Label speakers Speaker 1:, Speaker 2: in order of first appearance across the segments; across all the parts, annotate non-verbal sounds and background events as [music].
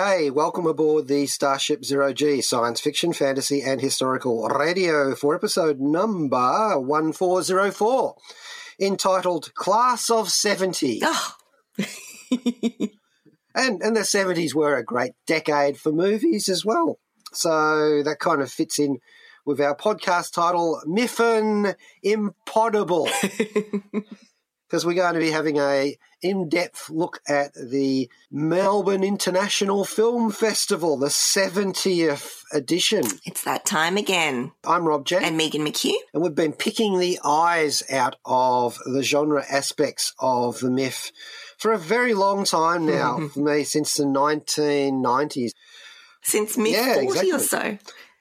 Speaker 1: G'day, welcome aboard the Starship Zero G science fiction, fantasy, and historical radio for episode number 1404, entitled Class of 70.
Speaker 2: Oh, [laughs]
Speaker 1: And, and the 70s were a great decade for movies as well. So that kind of fits in with our podcast title, MIFFion Impossible. [laughs] Because we're going to be having a in-depth look at the Melbourne International Film Festival, the 70th edition.
Speaker 2: it's that time again.
Speaker 1: I'm Rob Jan,
Speaker 2: And Megan McKeough.
Speaker 1: and we've been picking the eyes out of the genre aspects of the MIFF for a very long time now, [laughs] for me, since the 1990s.
Speaker 2: Since mid 40
Speaker 1: exactly.
Speaker 2: or so.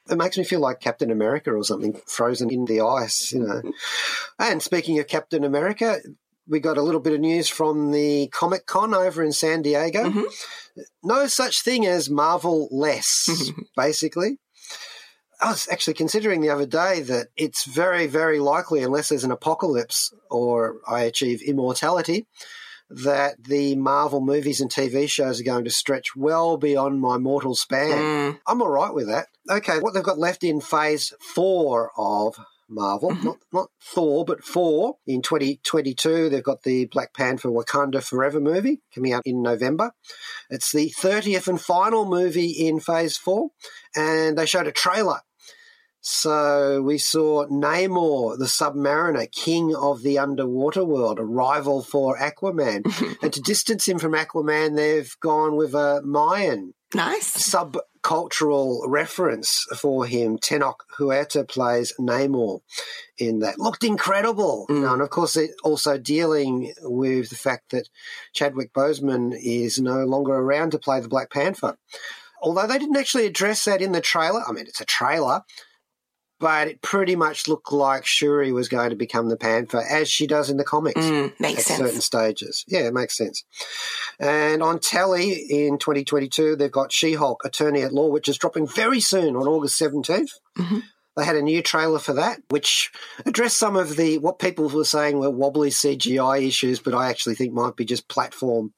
Speaker 1: It makes me feel like Captain America or something, frozen in the ice, you know. [laughs] and speaking of Captain America, we got a little bit of news from the Comic Con over in San Diego.
Speaker 2: Mhm.
Speaker 1: No such thing as Marvel less, [laughs] basically. I was actually considering the other day that it's very, very likely, unless there's an apocalypse or I achieve immortality, that the Marvel movies and TV shows are going to stretch well beyond my mortal span.
Speaker 2: Mm,
Speaker 1: I'm all right with that. Okay, what they've got left in phase four of Marvel, mm-hmm. not not Thor, but four in 2022. They've got the Black Panther Wakanda Forever movie coming out in November. It's the 30th and final movie in phase four, and they showed a trailer. So we saw Namor, the Submariner, king of the underwater world, a rival for Aquaman. Mm-hmm. and to distance him from Aquaman, they've gone with a Mayan
Speaker 2: nice.
Speaker 1: Subcultural reference for him. Tenoch Huerta plays Namor in that. Looked incredible. Mm. Know, and of course, it also dealing with the fact that Chadwick Boseman is no longer around to play the Black Panther. Although they didn't actually address that in the trailer. I mean, it's a trailer. But it pretty much looked like Shuri was going to become the Panther, as she does in the comics
Speaker 2: Mm, makes
Speaker 1: at
Speaker 2: sense.
Speaker 1: certain stages. Yeah, it makes sense. And on telly in 2022, they've got She Hulk, Attorney at Law, which is dropping very soon on August 17th.
Speaker 2: Mhm.
Speaker 1: They had a new trailer for that, which addressed some of the what people were saying were wobbly CGI issues, but I actually think might be just platform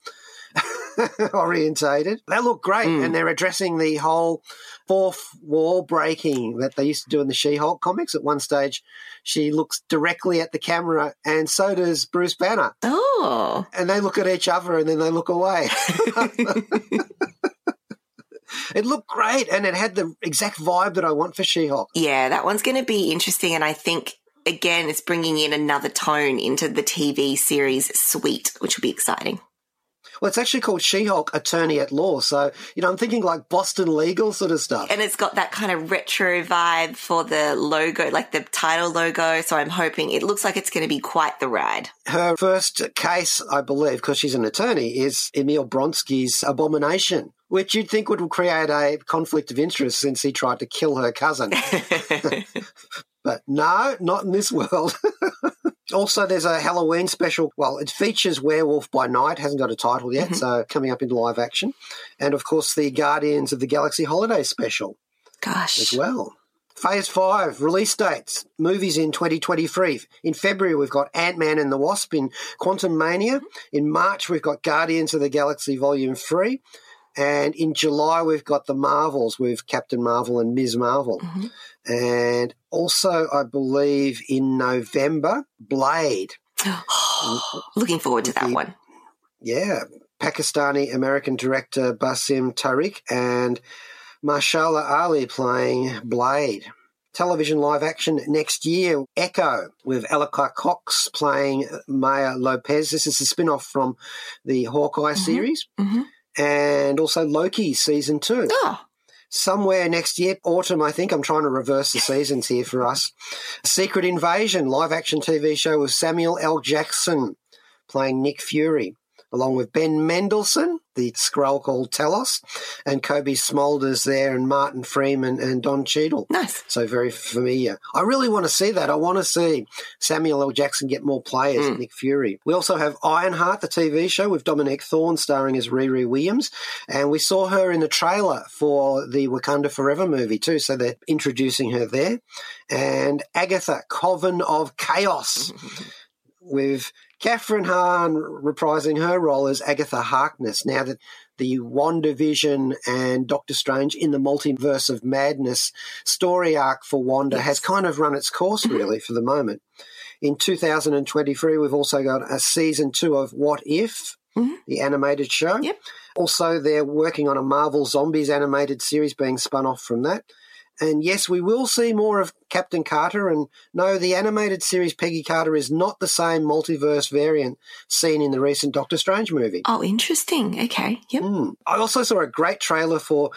Speaker 1: [laughs] orientated. They look great,
Speaker 2: Mm.
Speaker 1: and they're addressing the whole fourth wall breaking that they used to do in the She-Hulk comics. At one stage, she looks directly at the camera, and so does Bruce Banner
Speaker 2: Oh.
Speaker 1: and they look at each other and then they look away. [laughs] [laughs] it looked great and it had the exact vibe that I want for She Hulk.
Speaker 2: Yeah, that one's going to be interesting. And I think, again, it's bringing in another tone into the TV series suite, which will be exciting.
Speaker 1: Well, it's actually called She Hulk Attorney at Law. So, you know, I'm thinking like Boston legal sort of stuff.
Speaker 2: And it's got that kind of retro vibe for the logo, like the title logo. So I'm hoping it looks like it's going to be quite the ride.
Speaker 1: Her first case, I believe, because she's an attorney, is Emil Blonsky's Abomination, which you'd think would create a conflict of interest since he tried to kill her cousin. [laughs] [laughs] But no, not in this world. [laughs] also, there's a Halloween special. Well, it features Werewolf by Night, hasn't got a title yet, mm-hmm. so coming up into live action. And of course, the Guardians of the Galaxy Holiday special
Speaker 2: Gosh.
Speaker 1: as well. Phase 5, release dates, movies in 2023. In February, we've got Ant Man and the Wasp in Quantumania. Mm-hmm. In March, we've got Guardians of the Galaxy Volume 3. And in July, we've got the Marvels with Captain Marvel and Ms. Marvel.
Speaker 2: Mhm.
Speaker 1: And also, I believe in November, Blade. [gasps]
Speaker 2: Looking forward to that
Speaker 1: The-
Speaker 2: one.
Speaker 1: Yeah, Pakistani American director Bassam Tariq and Mahershala Ali playing Blade. Television live action next year, Echo, with Alaqua Cox playing Maya Lopez. This is a spin off from the Hawkeye series.
Speaker 2: Mhm.
Speaker 1: And also Loki season two.
Speaker 2: Oh,
Speaker 1: somewhere next year, autumn, I think. I'm trying to reverse the seasons here for us. Secret Invasion, live action TV show with Samuel L. Jackson playing Nick Fury along with Ben Mendelsohn, the Skrull called Talos, and Cobie Smulders there, and Martin Freeman and Don Cheadle.
Speaker 2: Nice.
Speaker 1: So very familiar. I really want to see that. I want to see Samuel L. Jackson get more players,
Speaker 2: Mm.
Speaker 1: Nick Fury. We also have Ironheart, the TV show with Dominique Thorne starring as Riri Williams, and we saw her in the trailer for the Wakanda Forever movie too. So they're introducing her there, and Agatha, Coven of Chaos [laughs] with Kathryn Hahn reprising her role as Agatha Harkness now that the WandaVision and Doctor Strange in the Multiverse of Madness story arc for Wanda has kind of run its course, really, for the moment. In 2023, we've also got a season two of What If,
Speaker 2: Mhm.
Speaker 1: the animated show.
Speaker 2: Yep.
Speaker 1: Also, they're working on a Marvel Zombies animated series being spun off from that. And yes, we will see more of Captain Carter. And no, the animated series Peggy Carter is not the same multiverse variant seen in the recent Doctor Strange movie.
Speaker 2: Oh, interesting. Okay. Yep.
Speaker 1: Mm. I also saw a great trailer for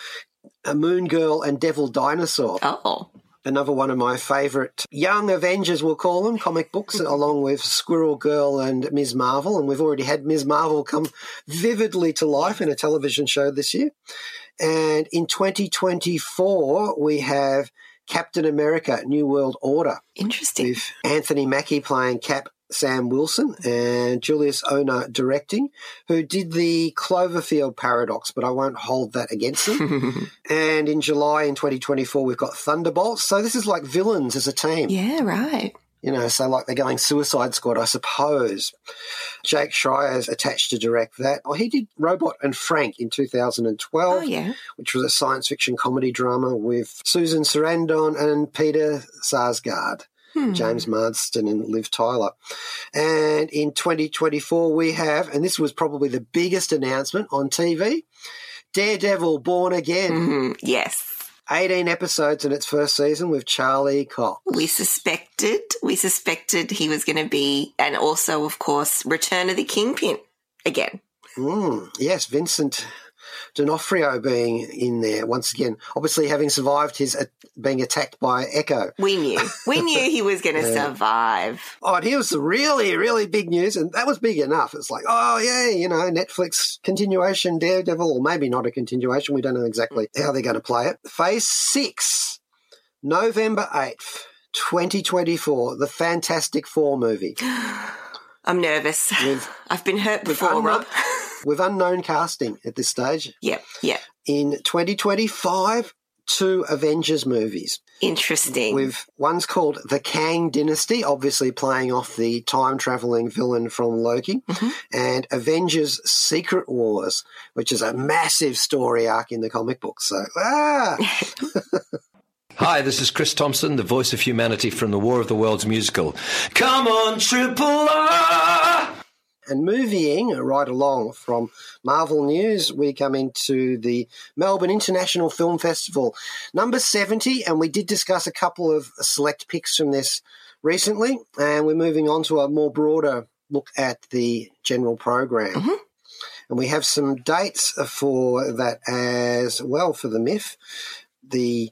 Speaker 1: a Moon Girl and Devil Dinosaur.
Speaker 2: Oh.
Speaker 1: Another one of my favourite young Avengers, we'll call them, comic books, [laughs] along with Squirrel Girl and Ms. Marvel. And we've already had Ms. Marvel come vividly to life in a television show this year. And in 2024, we have Captain America New World Order
Speaker 2: Interesting.
Speaker 1: with Anthony Mackie playing Cap Sam Wilson and Julius Onah directing, who did the Cloverfield paradox, but I won't hold that against them. [laughs] and in July in 2024, we've got Thunderbolts. So this is like villains as a team.
Speaker 2: yeah, right.
Speaker 1: You know, so like they're going Suicide Squad, I suppose. Jake Schreier's attached to direct that. Oh, he did Robot and Frank in 2012
Speaker 2: Oh, yeah.
Speaker 1: which was a science fiction comedy drama with Susan Sarandon and Peter Sarsgaard,
Speaker 2: Hmm.
Speaker 1: James Marsden and Liv Tyler. And in 2024, we have, and this was probably the biggest announcement on TV Daredevil Born Again.
Speaker 2: Mhm. Yes.
Speaker 1: 18 episodes in its first season with Charlie Cox.
Speaker 2: We suspected, we suspected he was going to be, and also, of course, Return of the Kingpin again.
Speaker 1: Mm, yes, Vincent D'Onofrio being in there once again. Obviously, having survived his uh, being attacked by Echo.
Speaker 2: We knew. We knew he was going [laughs] to
Speaker 1: Yeah.
Speaker 2: survive.
Speaker 1: Oh, and here's the really, really big news, and that was big enough. It's like, oh, yeah, you know, Netflix continuation Daredevil, or maybe not a continuation. We don't know exactly how they're going to play it. Phase six, November 8th, 2024, the Fantastic Four movie [gasps]
Speaker 2: I'm nervous.
Speaker 1: with,
Speaker 2: I've been hurt before, Rob.
Speaker 1: With unknown casting at this stage.
Speaker 2: Yep, yep.
Speaker 1: In 2025, two Avengers movies.
Speaker 2: Interesting.
Speaker 1: with one's called the Kang Dynasty, obviously playing off the time traveling villain from Loki,
Speaker 2: Mhm.
Speaker 1: and Avengers Secret Wars, which is a massive story arc in the comic books. So, ah, [laughs]
Speaker 3: Hi, this is Chris Thompson, the voice of humanity from the War of the Worlds musical. Come on, Triple R!
Speaker 1: And moving right along from Marvel News, we come into the Melbourne International Film Festival, number 70, and we did discuss a couple of select picks from this recently, and we're moving on to a more broader look at the general program.
Speaker 2: Mhm.
Speaker 1: And we have some dates for that as well for the MIFF. The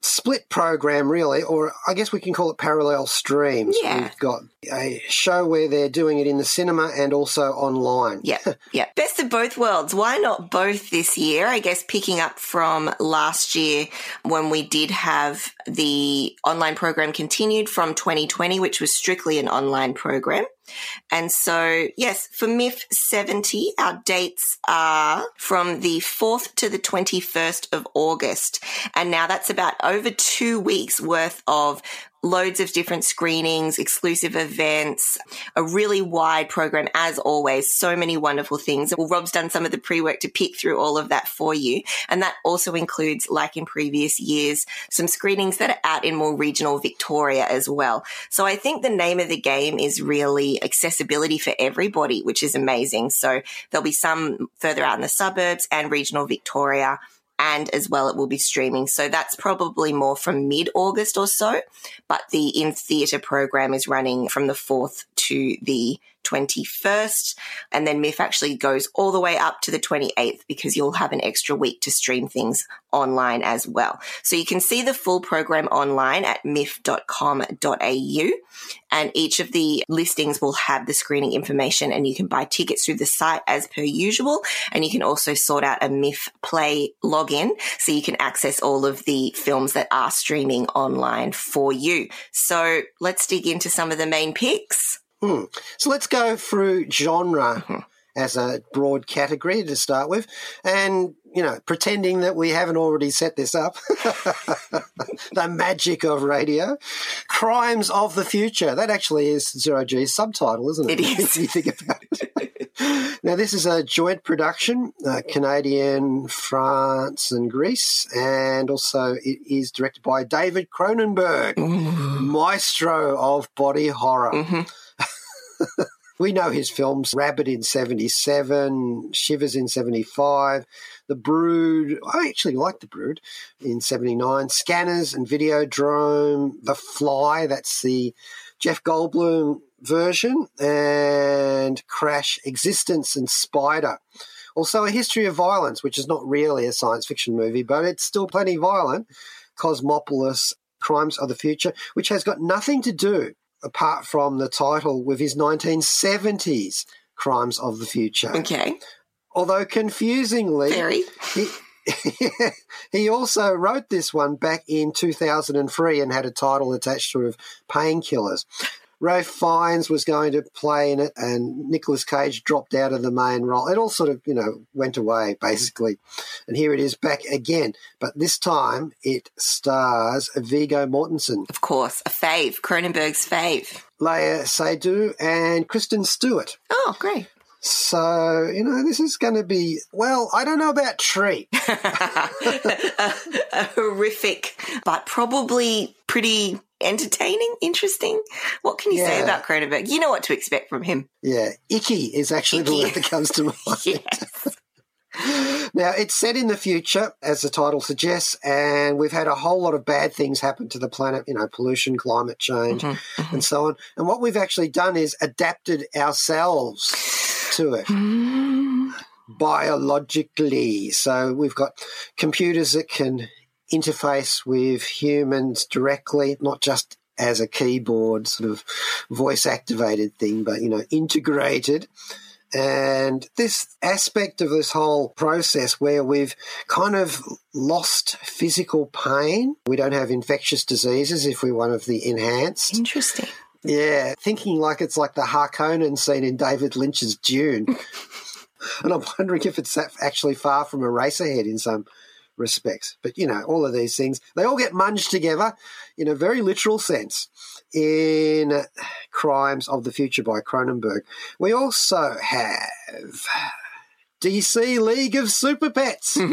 Speaker 1: split program, really, or I guess we can call it parallel streams.
Speaker 2: Yeah.
Speaker 1: We've got a show where they're doing it in the cinema and also online.
Speaker 2: Yeah, [laughs] yeah. Best of both worlds. Why not both this year? I guess picking up from last year when we did have the online program continued from 2020, which was strictly an online program. And so, yes, for MIFF 70, our dates are from the 4th to the 21st of August. And now that's about over two weeks worth of loads of different screenings, exclusive events, a really wide program as always. So many wonderful things. Well, Rob's done some of the pre-work to pick through all of that for you. And that also includes, like in previous years, some screenings that are out in more regional Victoria as well. So I think the name of the game is really accessibility for everybody, which is amazing. So there'll be some further out in the suburbs and regional Victoria and as well it will be streaming. So that's probably more from mid August or so. But the in theatre program is running from the 4th to the 21st. And then MIFF actually goes all the way up to the 28th because you'll have an extra week to stream things online as well. So you can see the full program online at miff.com.au and each of the listings will have the screening information and you can buy tickets through the site as per usual. And you can also sort out a MIFF Play login so you can access all of the films that are streaming online for you. So let's dig into some of the main picks.
Speaker 1: Hmm. So let's go through genre mm-hmm. as a broad category to start with. And, you know, pretending that we haven't already set this up, [laughs] the magic of radio. Crimes of the Future. That actually is Zero G's subtitle, isn't it?
Speaker 2: It is. [laughs]
Speaker 1: if you think about it. now, this is a joint production, uh, Canadian, France, and Greece, and also it is directed by David Cronenberg, Ooh. maestro of body horror. Mm-hmm. [laughs] we know his films Rabid in 77, Shivers in 75, The Brood. I actually like The Brood in 79, Scanners and Videodrome, The Fly, that's the Jeff Goldblum version, and Crash eXistenZ and Spider. Also, A History of Violence, which is not really a science fiction movie, but it's still plenty violent. Cosmopolis, Crimes of the Future, which has got nothing to do apart from the title, with his 1970s Crimes of the Future.
Speaker 2: Okay.
Speaker 1: Although confusingly,
Speaker 2: very.
Speaker 1: He, he [laughs] also wrote this one back in 2003 and had a title attached to it of Painkillers. Ralph Fiennes was going to play in it, and Nicolas Cage dropped out of the main role. It all sort of, you know, went away basically, and here it is back again. But this time it stars Viggo Mortensen,
Speaker 2: of course, a fave, Cronenberg's fave,
Speaker 1: Léa Seydoux, and Kristen Stewart.
Speaker 2: Oh, great!
Speaker 1: So, you know, this is going to be, well, I don't know about Tree.
Speaker 2: a, a horrific, but probably pretty entertaining, interesting. What can you yeah. say about Cronenberg? You know what to expect from him.
Speaker 1: Yeah, icky is actually icky. the word that comes to [laughs] mind.
Speaker 2: yes.
Speaker 1: Now, it's set in the future, as the title suggests, and we've had a whole lot of bad things happen to the planet, you know, pollution, climate change, mm-hmm, mm-hmm. and so on. And what we've actually done is adapted ourselves to it. Biologically. So we've got computers that can interface with humans directly, not just as a keyboard sort of voice activated thing, but you know, integrated. And this aspect of this whole process where we've kind of lost physical pain, we don't have infectious diseases if we're one of the enhanced.
Speaker 2: Interesting.
Speaker 1: Yeah, thinking like it's like the Harkonnen scene in David Lynch's Dune. [laughs] and I'm wondering if it's actually far from a Eraserhead in some respects. But, you know, all of these things, they all get munged together in a very literal sense in Crimes of the Future by Cronenberg. We also have DC League of Super Pets. [laughs] [laughs] now,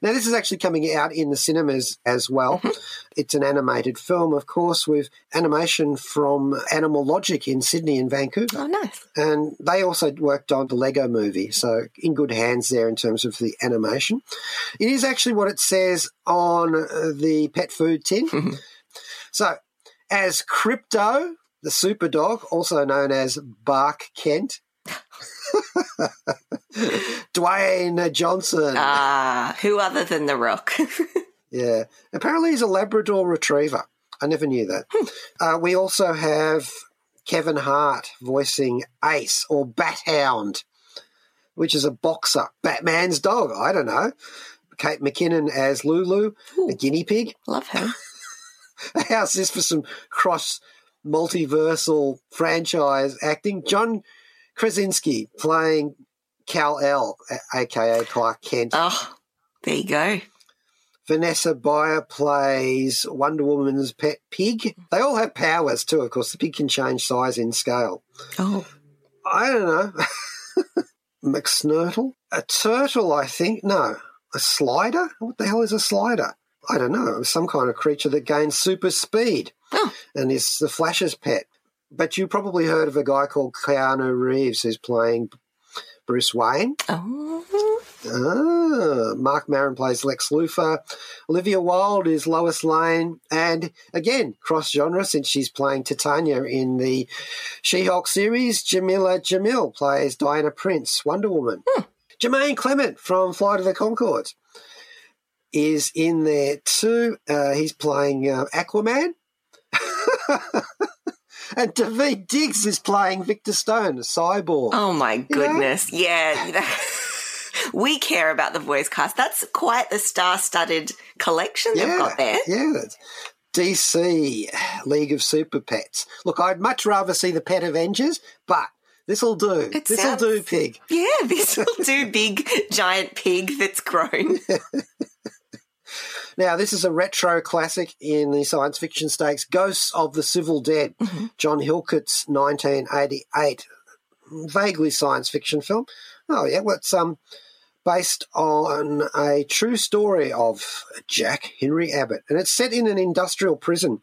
Speaker 1: this is actually coming out in the cinemas as well. Mm-hmm. it's an animated film, of course, with animation from Animal Logic in Sydney and Vancouver.
Speaker 2: Oh, nice.
Speaker 1: And they also worked on the Lego movie, so in good hands there in terms of the animation. It is actually what it says on uh, the pet food tin. Mm-hmm. so, as Krypto, the super dog, also known as Bark Kent, [laughs] Dwayne Johnson.
Speaker 2: Ah, who other than The Rock? [laughs]
Speaker 1: yeah. Apparently he's a Labrador retriever. I never knew that. Hmm. Uh, we also have Kevin Hart voicing Ace or Bat Hound, which is a boxer. Batman's dog. I don't know. Kate McKinnon as Lulu, Ooh, a guinea pig.
Speaker 2: Love her. [laughs]
Speaker 1: How's this for some cross multiversal franchise acting? John Krasinski playing Kal-El, aka Clark Kent.
Speaker 2: Oh, there you go.
Speaker 1: Vanessa Bayer plays Wonder Woman's pet pig. They all have powers too, of course. The pig can change size in scale.
Speaker 2: Oh.
Speaker 1: I don't know. [laughs] McSnurtle? A turtle, I think. No. A slider? What the hell is a slider? I don't know. Some kind of creature that gains super speed
Speaker 2: oh.
Speaker 1: and is the Flash's pet. But you probably heard of a guy called Keanu Reeves who's playing Bruce Wayne.
Speaker 2: Oh.
Speaker 1: Ah, Marc Maron plays Lex Luthor. Olivia Wilde is Lois Lane. And again, cross genre since she's playing Titania in the She Hulk series. Jameela Jamil plays Diana Prince, Wonder Woman. Jermaine Clement from Flight of the Conchords is in there too. Uh, he's playing uh, Aquaman. [laughs] and Daveed Diggs is playing Victor Stone, a cyborg.
Speaker 4: Oh my goodness. Yeah. [laughs] [laughs] we care about the voice cast. That's quite the star studded collection they've got there.
Speaker 1: Yeah. DC League of Super Pets. Look, I'd much rather see the Pet Avengers, but this'll do.
Speaker 4: It
Speaker 1: this'll
Speaker 4: sounds-
Speaker 1: do, pig.
Speaker 4: Yeah, [laughs] this will do big giant pig that's grown.
Speaker 1: Now, this is a retro classic in the science fiction stakes Ghosts of the Civil Dead,
Speaker 4: Mm-hmm.
Speaker 1: John Hillcoat's 1988 vaguely science fiction film. Oh, yeah, well, it's um, based on a true story of Jack Henry Abbott, and it's set in an industrial prison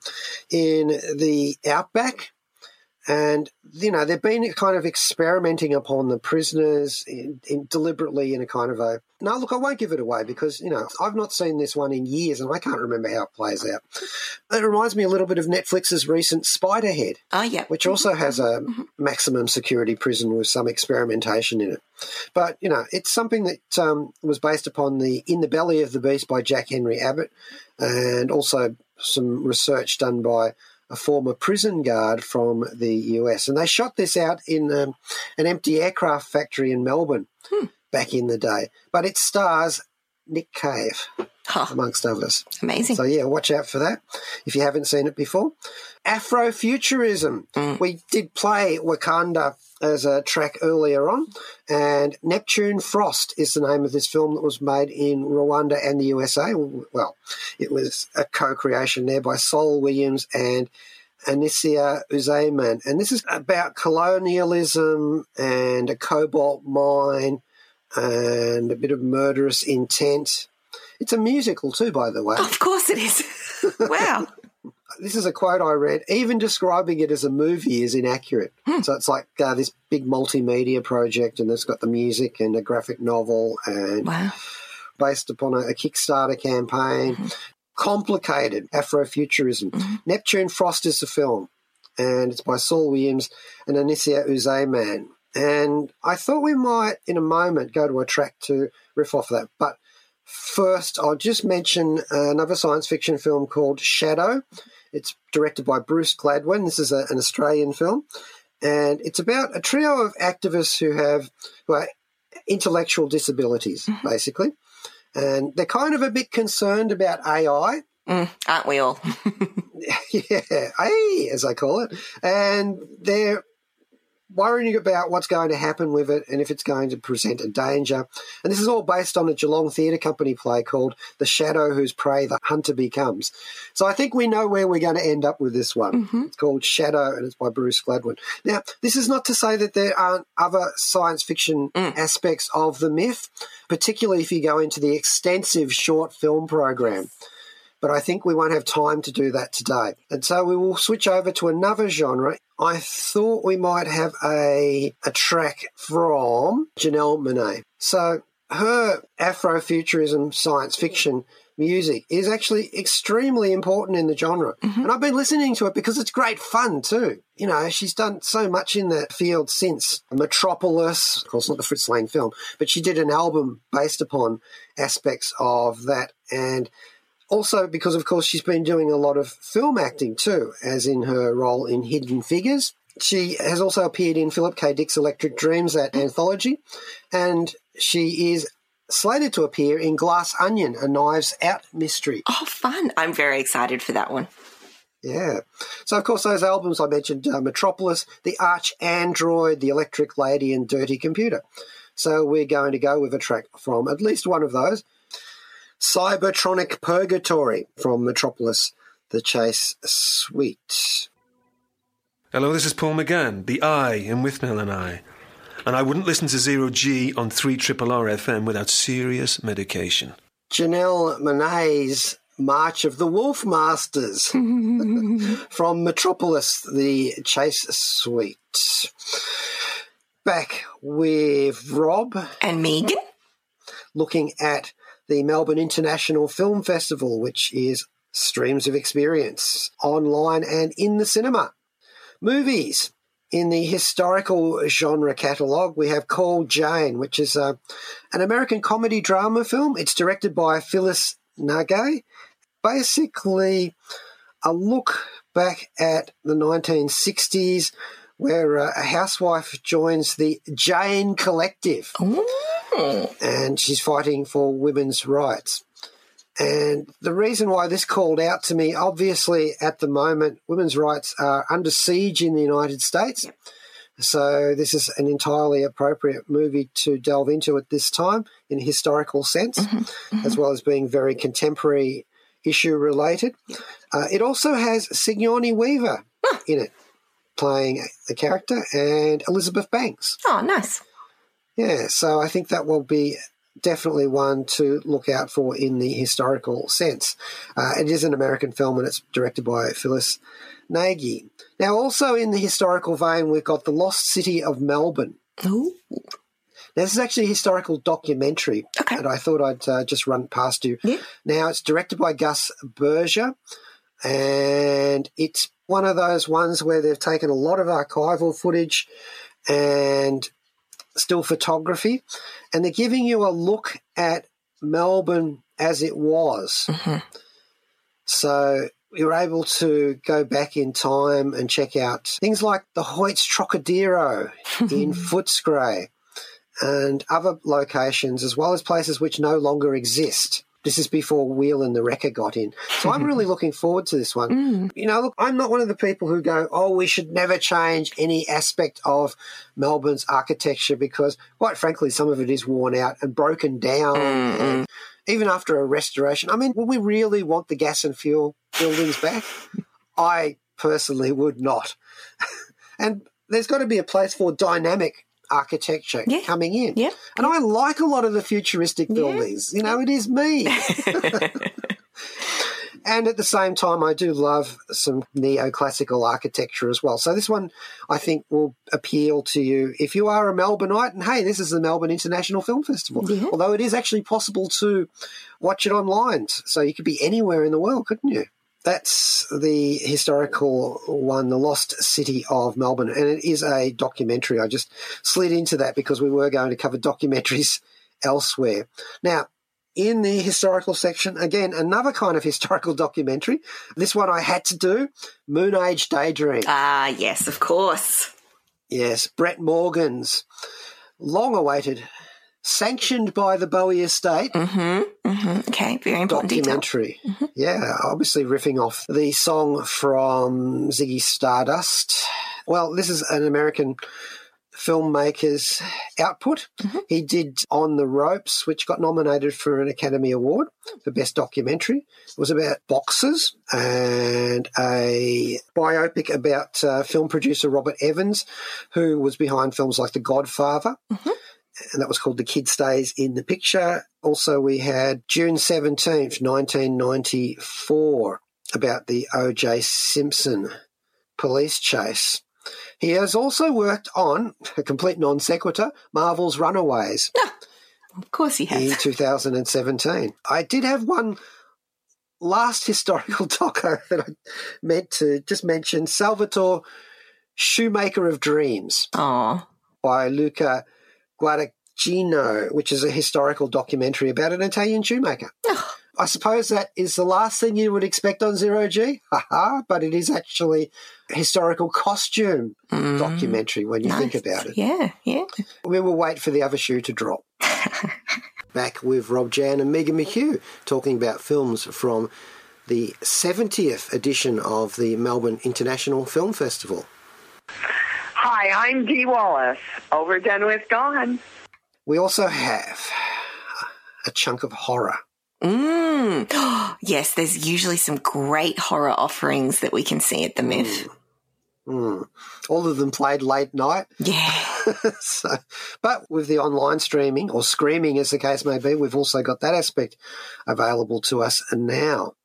Speaker 1: in the outback. And you know they've been kind of experimenting upon the prisoners in, in deliberately in a kind of a no look I won't give it away because you know I've not seen this one in years and I can't remember how it plays out. It reminds me a little bit of Netflix's recent Spiderhead,
Speaker 4: Oh, yeah.
Speaker 1: which also has a maximum security prison with some experimentation in it. But you know, it's something that um, was based upon the In the Belly of the Beast by Jack Henry Abbott, and also some research done by a former prison guard from the US. And they shot this out in um, an empty aircraft factory in Melbourne back in the day. But it stars Nick Cave,
Speaker 4: Huh,
Speaker 1: amongst others.
Speaker 4: amazing.
Speaker 1: So yeah, watch out for that if you haven't seen it before. Afrofuturism. Mm. We did play Wakanda as a track earlier on, and Neptune Frost is the name of this film that was made in Rwanda and the USA. Well, it was a co-creation there by Saul Williams and Anisia Uzeyman, and this is about colonialism and a cobalt mine and a bit of murderous intent. It's a musical too, by the way.
Speaker 4: of course it is. [laughs] wow.
Speaker 1: This is a quote I read. Even describing it as a movie is inaccurate. Hmm. So it's like uh, this big multimedia project, and it's got the music and a graphic novel, and
Speaker 4: Wow.
Speaker 1: based upon a, a Kickstarter campaign. Mm-hmm. Complicated Afrofuturism. Mm-hmm. Neptune Frost is the film, and it's by Saul Williams and Anisia Uzeyman. And I thought we might, in a moment, go to a track to riff off that. But first, I'll just mention another science fiction film called Shadow. It's directed by Bruce Gladwin. This is a, an Australian film, and it's about a trio of activists who have who are intellectual disabilities, basically, and they're kind of a bit concerned about AI.
Speaker 4: Mm, aren't we all? [laughs] [laughs]
Speaker 1: yeah, AI, as I call it, and they're worrying about what's going to happen with it and if it's going to present a danger. And this is all based on a Geelong Theatre Company play called The Shadow Whose Prey the Hunter Becomes. So I think we know where we're going to end up with this one. Mm-hmm. It's called Shadow and it's by Bruce Gladwin. Now, this is not to say that there aren't other science fiction mm. aspects of the MIFF, particularly if you go into the extensive short film program but I think we won't have time to do that today. And so we will switch over to another genre. I thought we might have a, a track from Janelle Monáe. So her Afrofuturism science fiction music is actually extremely important in the genre. Mm-hmm. And I've been listening to it because it's great fun too. You know, she's done so much in that field since Metropolis, of course, not the Fritz Lang film, but she did an album based upon aspects of that. And also because, of course, she's been doing a lot of film acting too, as in her role in Hidden Figures. She has also appeared in Philip K. Dick's Electric Dreams, that anthology, and she is slated to appear in Glass Onion, a Knives Out mystery.
Speaker 4: Oh, fun. I'm very excited for that one.
Speaker 1: Yeah. So, of course, those albums I mentioned uh, Metropolis, The ArchAndroid, The Electric Lady, and Dirty Computer. So, we're going to go with a track from at least one of those Cybertronic Purgatory from Metropolis, The Chase Suite.
Speaker 5: Hello, this is Paul McGann, the I in Withnail and I. And I wouldn't listen to Zero G on 3 Triple R FM without serious medication.
Speaker 1: Janelle Monáe's March of the Wolf Masters [laughs] from Metropolis, The Chase Suite. Back with Rob.
Speaker 4: And Megan?
Speaker 1: looking at the Melbourne International Film Festival, which is streams of experience online and in the cinema. Movies. In the historical genre catalogue, we have Call Jane, which is uh, an American comedy drama film. It's directed by Phyllis Nagy. Basically, a look back at the 1960s where uh, a housewife joins the Jane Collective and she's fighting for women's rights. And the reason why this called out to me, obviously, at the moment, women's rights are under siege in the United States. So this is an entirely appropriate movie to delve into at this time in a historical sense, as well as being very contemporary issue related. Uh, it also has Sigourney Weaver in it, playing the character, and Elizabeth Banks.
Speaker 2: Oh, nice.
Speaker 1: Yeah, so I think that will be definitely one to look out for in the historical sense. Uh, it is an American film and it's directed by Phyllis Nagy. Now, also in the historical vein, we've got The Lost City of Melbourne.
Speaker 2: Ooh.
Speaker 1: Now, this is actually a historical documentary
Speaker 2: Okay.
Speaker 1: that I thought I'd uh, just run past you.
Speaker 2: Yeah.
Speaker 1: Now, it's directed by Gus Berger, and it's one of those ones where they've taken a lot of archival footage and still photography, and they're giving you a look at Melbourne as it was. Mm-hmm. So you're able to go back in time and check out things like the Hoyt's Trocadero [laughs] in Footscray and other locations, as well as places which no longer exist. This is before Whelan the Wrecker got in. So I'm really [laughs] looking forward to this one. Mm. You know, look, I'm not one of the people who go, oh, we should never change any aspect of Melbourne's architecture because, quite frankly, some of it is worn out and broken down. And even after a restoration, I mean, will we really want the gas and fuel buildings back? I personally would not. [laughs] and there's got to be a place for dynamic architecture
Speaker 2: Yeah.
Speaker 1: coming in.
Speaker 2: Yeah.
Speaker 1: And I like a lot of the futuristic buildings. You know, it is me. [laughs] and at the same time, I do love some neoclassical architecture as well. So this one, I think, will appeal to you if you are a Melbourneite. And hey, this is the Melbourne International Film Festival.
Speaker 2: Yeah.
Speaker 1: Although it is actually possible to watch it online, so you could be anywhere in the world, couldn't you? That's the historical one, The Lost City of Melbourne. And it is a documentary. I just slid into that because we were going to cover documentaries [laughs] elsewhere. Now, in the historical section, again, another kind of historical documentary. This one I had to do Moon Age Daydream.
Speaker 2: Ah, yes, of course.
Speaker 1: Yes, Brett Morgen's long awaited, sanctioned by the Bowie estate
Speaker 2: Mm-hmm. Mm-hmm. Okay, very important
Speaker 1: documentary. Yeah, obviously riffing off the song from Ziggy Stardust. Well, this is an American filmmaker's output. He did On the Ropes, which got nominated for an Academy Award for Best Documentary. It was about boxers and a biopic about uh, film producer Robert Evans, who was behind films like The Godfather and that was called The Kid Stays in the Picture. Also, we had June 17th, 1994, about the O.J. Simpson police chase. He has also worked on, a complete non sequitur, Marvel's Runaways
Speaker 2: Of course he has.
Speaker 1: in 2017. I did have one last historical [laughs] doco that I meant to just mention Salvatore Shoemaker of Dreams
Speaker 2: Oh,
Speaker 1: by Luca Guadagnino, which is a historical documentary about an Italian shoemaker. I suppose that is the last thing you would expect on Zero G, haha, but it is actually a historical costume mm. documentary when you think about it.
Speaker 2: yeah, yeah.
Speaker 1: We will wait for the other shoe to drop. [laughs] Back with Rob Jan and Megan McKeough talking about films from the 70th edition of the Melbourne International Film Festival.
Speaker 6: Hi, I'm Dee Wallace. Overdone with Gone.
Speaker 1: We also have a chunk of horror.
Speaker 2: Mm. [gasps] yes, there's usually some great horror offerings that we can see at the MIFF.
Speaker 1: Mm. All of them played late night.
Speaker 2: Yeah. [laughs]
Speaker 1: so, but with the online streaming or screaming, as the case may be, we've also got that aspect available to us now.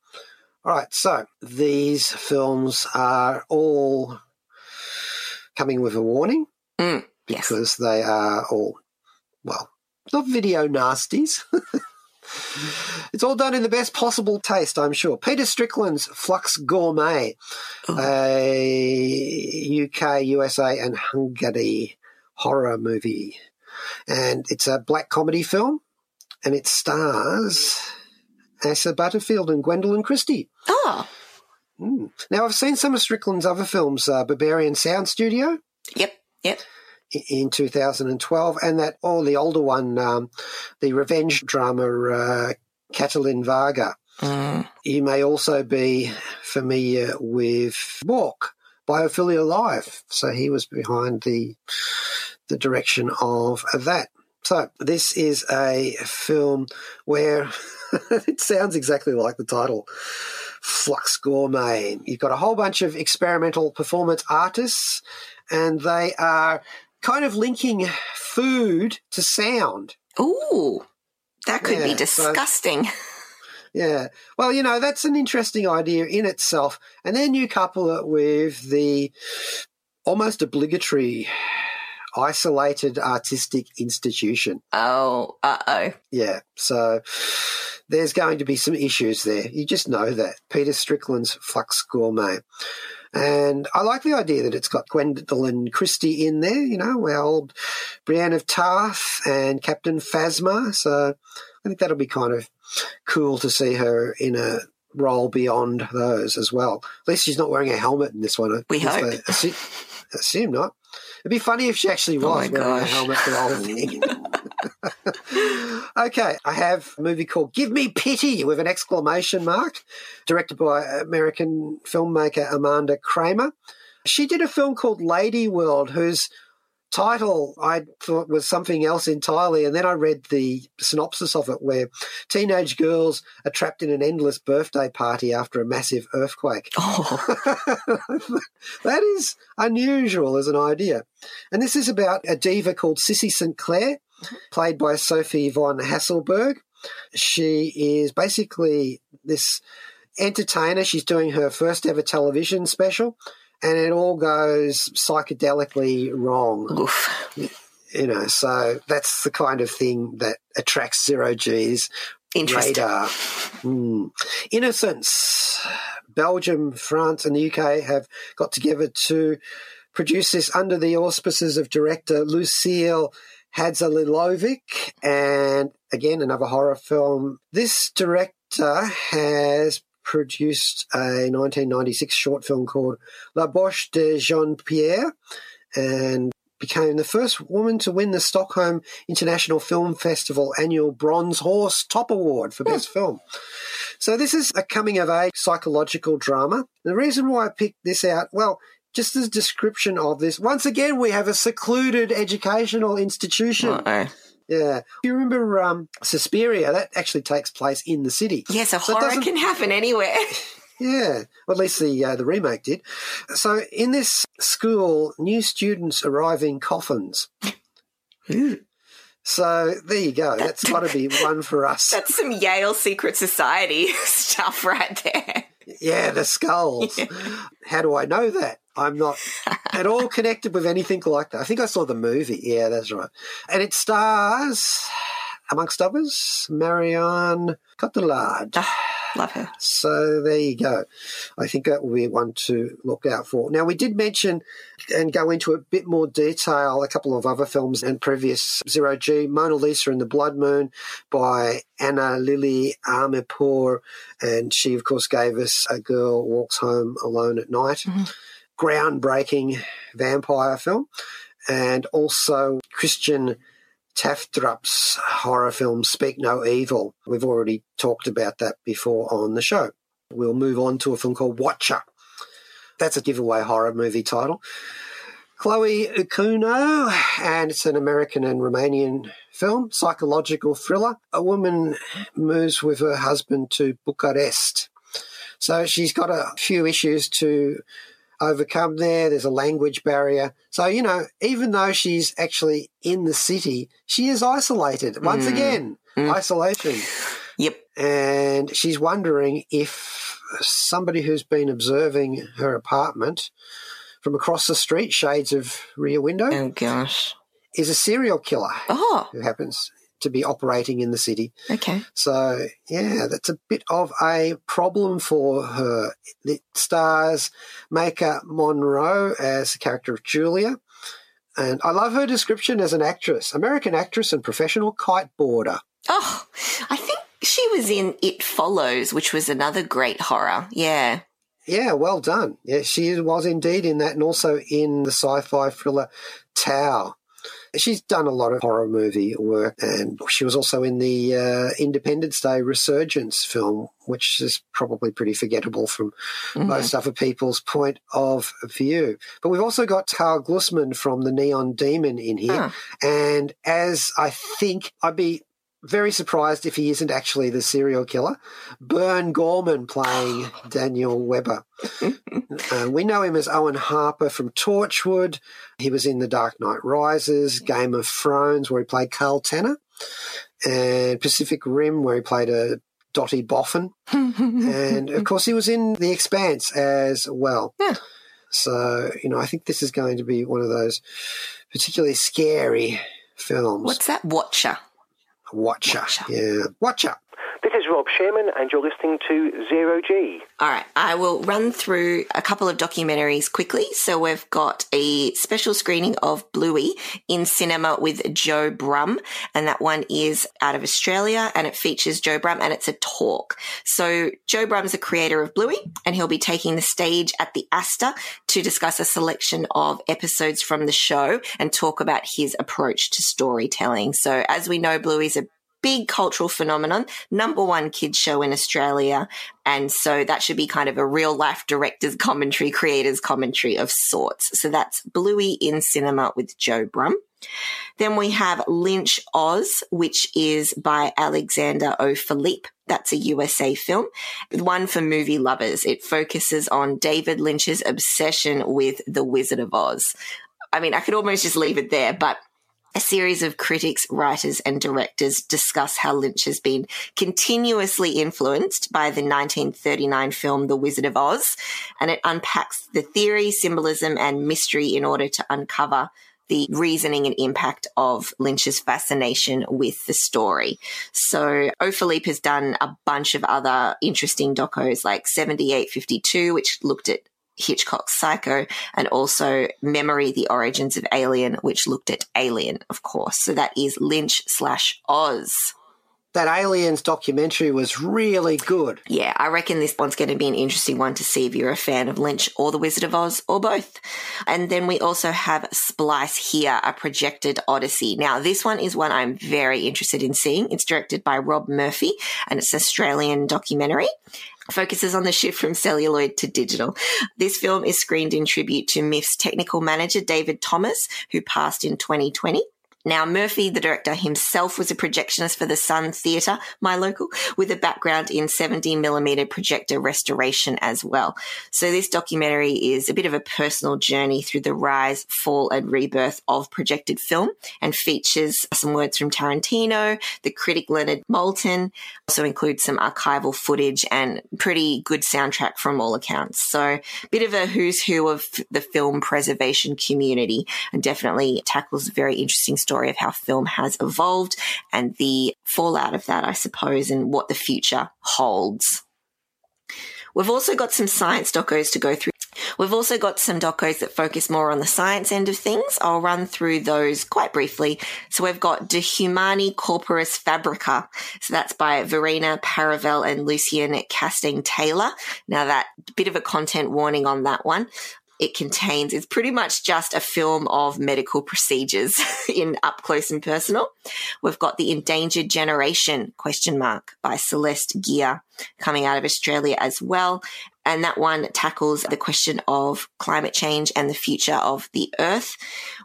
Speaker 1: All right, so these films are all coming with a warning
Speaker 2: Mm. Yes.
Speaker 1: because they are all, well, not video nasties. [laughs] it's all done in the best possible taste, I'm sure. Peter Strickland's Flux Gourmet, a UK, USA, and Hungary horror movie. And it's a black comedy film, and it stars Asa Butterfield and Gwendoline Christie.
Speaker 2: Oh,
Speaker 1: Mm. Now, I've seen some of Strickland's other films, uh, Berberian Sound Studio
Speaker 2: yep, yep.
Speaker 1: in 2012, and that, or the older one, um, the revenge drama, uh, Katalin Varga.
Speaker 2: Mm.
Speaker 1: You may also be familiar with Björk, Biophilia Live. So he was behind the the direction of that. So this is a film where [laughs] it sounds exactly like the title. Flux Gourmet. You've got a whole bunch of experimental performance artists, and they are kind of linking food to sound.
Speaker 2: Ooh, that could be
Speaker 1: Yeah, so-
Speaker 2: disgusting. [laughs]
Speaker 1: Yeah. Well, you know, that's an interesting idea in itself. And then you couple it with the almost obligatory isolated artistic institution.
Speaker 2: oh, uh oh.
Speaker 1: Yeah. So there's going to be some issues there. You just know that. Peter Strickland's Flux Gourmet. And I like the idea that it's got Gwendoline Christie in there, you know, our old Brienne of Tarth and Captain Phasma. So I think that'll be kind of cool to see her in a role beyond those as well. At least she's not wearing a helmet in this one.
Speaker 2: We hope.
Speaker 1: I assume, assume not. It'd be funny if she actually
Speaker 2: Oh
Speaker 1: was
Speaker 2: my
Speaker 1: wearing a helmet for the whole [laughs] thing. [laughs] okay, I have a movie called Give Me Pity with an exclamation mark, directed by American filmmaker Amanda Kramer. She did a film called Lady World, whose title I thought was something else entirely, and then I read the synopsis of it where teenage girls are trapped in an endless birthday party after a massive earthquake. [laughs]
Speaker 2: Oh, [laughs]
Speaker 1: that is unusual as an idea. And this is about a diva called Sissy St. Clair, played by Sophie von Haselberg. She is basically this entertainer. She's doing her first ever television special, and it all goes psychedelically wrong
Speaker 2: oof.
Speaker 1: you know, so that's the kind of thing that attracts zero G's radar. Hmm. Innocence. Belgium, France, and the UK have got together to produce this under the auspices of director Lucile Hadžihalilović, and again another horror film. This director has produced a 1996 short film called La Bouche de Jean-Pierre, and became the first woman to win the Stockholm International Film Festival annual Bronze Horse Top Award for Best hmm. Film. So this is a coming of age psychological drama. The reason why I picked this out, well, just as description of this, once again we have a secluded educational institution.
Speaker 2: Uh-oh.
Speaker 1: Yeah. You remember um, Suspiria? That actually takes place in the city.
Speaker 2: Yes, a
Speaker 1: So
Speaker 2: horror can happen anywhere. [laughs]
Speaker 1: Yeah, well, at least the uh, the remake did. So in this school, new students arrive in coffins. So there you go. That's [laughs] got to be one for us.
Speaker 2: That's some Yale secret society [laughs] stuff right there.
Speaker 1: Yeah, the skulls. How do I know that? I'm not at all connected with anything like that. I think I saw the movie. Yeah, that's right. And it stars, amongst others, Marion Cotillard.
Speaker 2: Ah, love her.
Speaker 1: So there you go. I think that will be one to look out for. Now, we did mention and go into a bit more detail a couple of other films and previous Zero G, Mona Lisa and the Blood Moon by Ana Lily Amirpour. And she, of course, gave us A Girl Walks Home Alone at Night. Mm-hmm. Groundbreaking vampire film. And also Christian Tafdrup's horror film Speak No Evil. We've already talked about that before on the show. We'll move on to a film called Watcher. That's a giveaway horror movie title. Chloe Okuno, and it's an American and Romanian film, psychological thriller. A woman moves with her husband to Bucharest. So she's got a few issues to overcome there. There's a language barrier. So, you know, even though she's actually in the city, she is isolated. Once hmm. again, hmm. isolation.
Speaker 2: Yep.
Speaker 1: And she's wondering if somebody who's been observing her apartment from across the street, shades of rear window,
Speaker 2: Oh gosh.
Speaker 1: is a serial killer
Speaker 2: Oh.
Speaker 1: who happens to be operating in the city.
Speaker 2: Okay.
Speaker 1: So, yeah, that's a bit of a problem for her. It stars Maika Monroe as the character of Julia. And I love her description as an actress, American actress and professional kite boarder.
Speaker 2: Oh, I think she was in It Follows, which was another great horror. Yeah.
Speaker 1: Yeah, well done. Yeah, she was indeed in that and also in the sci fi thriller Tau. She's done a lot of horror movie work, and she was also in the uh, Independence Day Resurgence film, which is probably pretty forgettable from
Speaker 2: Mm-hmm.
Speaker 1: most other people's point of view. But we've also got Karl Glusman from the Neon Demon in here,
Speaker 2: Ah.
Speaker 1: and as I think I'd be very surprised if he isn't actually the serial killer. Burn Gorman playing [sighs] Daniel Weber. [laughs] Uh, we know him as Owen Harper from Torchwood. He was in The Dark Knight Rises, Game of Thrones, where he played Karl Tanner, and Pacific Rim, where he played a Dottie Boffin. and of course, he was in The Expanse as well.
Speaker 2: Yeah.
Speaker 1: So, you know, I think this is going to be one of those particularly scary films.
Speaker 2: What's that? Watcher.
Speaker 1: Watcher.
Speaker 2: Watcher.
Speaker 1: Yeah. Watcher.
Speaker 7: Rob Sherman, and you're listening to Zero G.
Speaker 2: All right, I will run through a couple of documentaries quickly. So we've got a special screening of Bluey in cinema with Joe Brumm, and that one is out of Australia, and it features Joe Brumm, and it's a talk. So Joe Brumm's the creator of Bluey, and he'll be taking the stage at the Astor to discuss a selection of episodes from the show and talk about his approach to storytelling. So as we know, Bluey's a big cultural phenomenon, number one kids show in Australia. And so that should be kind of a real life director's commentary, creator's commentary of sorts. So that's Bluey in cinema with Joe Brumm. Then we have Lynch Oz, which is by Alexander O. That's a USA film, one for movie lovers. It focuses on David Lynch's obsession with The Wizard of Oz. I mean, I could almost just leave it there, but a series of critics, writers, and directors discuss how Lynch has been continuously influenced by the 1939 film The Wizard of Oz, and it unpacks the theory, symbolism, and mystery in order to uncover the reasoning and impact of Lynch's fascination with the story. So O. Philippe has done a bunch of other interesting docos like 7852, which looked at Hitchcock's Psycho, and also Memory, The Origins of Alien, which looked at Alien, of course. So that is Lynch slash Oz.
Speaker 1: That Aliens documentary was really good.
Speaker 2: Yeah, I reckon this one's going to be an interesting one to see if you're a fan of Lynch or The Wizard of Oz or both. And then we also have Splice here, a projected odyssey. Now, this one is one I'm very interested in seeing. It's directed by Rob Murphy and it's an Australian documentary focuses on the shift from celluloid to digital. This film is screened in tribute to MIFF's technical manager, David Thomas, who passed in 2020. Now, Murphy, the director himself, was a projectionist for the Sun Theatre, my local, with a background in 70 millimeter projector restoration as well. So this documentary is a bit of a personal journey through the rise, fall, and rebirth of projected film and features some words from Tarantino, the critic Leonard Maltin, also includes some archival footage and pretty good soundtrack from all accounts. So a bit of a who's who of the film preservation community and definitely tackles a very interesting story of how film has evolved and the fallout of that, I suppose, and what the future holds. We've also got some science docos to go through. We've also got some docos that focus more on the science end of things. I'll run through those quite briefly. So we've got De Humani Corporis Fabrica. So that's by Verena Paravel and Lucian Casting Taylor. Now that bit of a content warning on that one it contains is pretty much just a film of medical procedures [laughs] in up close and personal. We've got the Endangered Generation question mark by Celeste Gear coming out of Australia as well. And that one tackles the question of climate change and the future of the earth.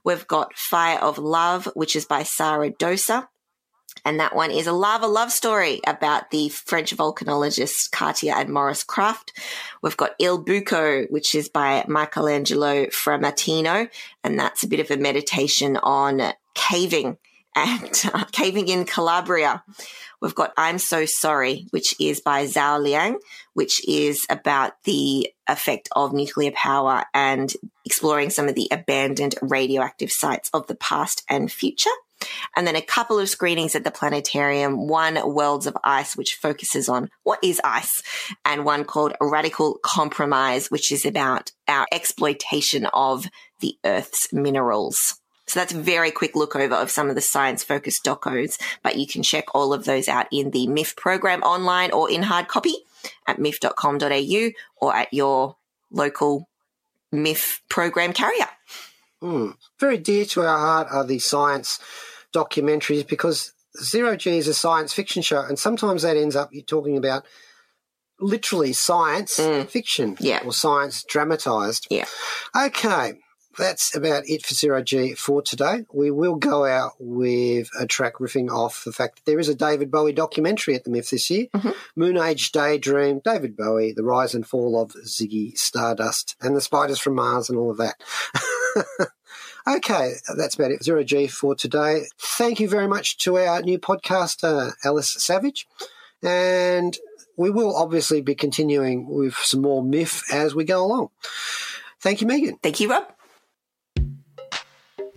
Speaker 2: We've got Fire of Love, which is by Sarah Dosa. And that one is a lava love story about the French volcanologists Katia and Maurice Krafft. We've got Il Buco, which is by Michelangelo Frammartino. And that's a bit of a meditation on caving and [laughs] uh, caving in Calabria. We've got I'm So Sorry, which is by Zhao Liang, which is about the effect of nuclear power and exploring some of the abandoned radioactive sites of the past and future. And then a couple of screenings at the planetarium, one Worlds of Ice, which focuses on what is ice, and one called Radical Compromise, which is about our exploitation of the Earth's minerals. So that's a very quick look over of some of the science focused docos, but you can check all of those out in the MIFF program online or in hard copy at miff.com.au or at your local MIFF program carrier.
Speaker 1: Mm. Very dear to our heart are the science documentaries because Zero G is a science fiction show, and sometimes that ends up you're talking about literally science fiction
Speaker 2: Yeah.
Speaker 1: or science dramatized.
Speaker 2: Yeah.
Speaker 1: Okay, that's about it for Zero G for today. We will go out with a track riffing off the fact that there is a David Bowie documentary at the MIFF this year mm-hmm. Moon Age Daydream, David Bowie, The Rise and Fall of Ziggy Stardust, and the Spiders from Mars, and all of that. [laughs] okay, that's about it. Zero G for today. Thank you very much to our new podcaster, Alice Savage. And we will obviously be continuing with some more MIFF as we go along. Thank you, Megan.
Speaker 2: Thank you, Rob.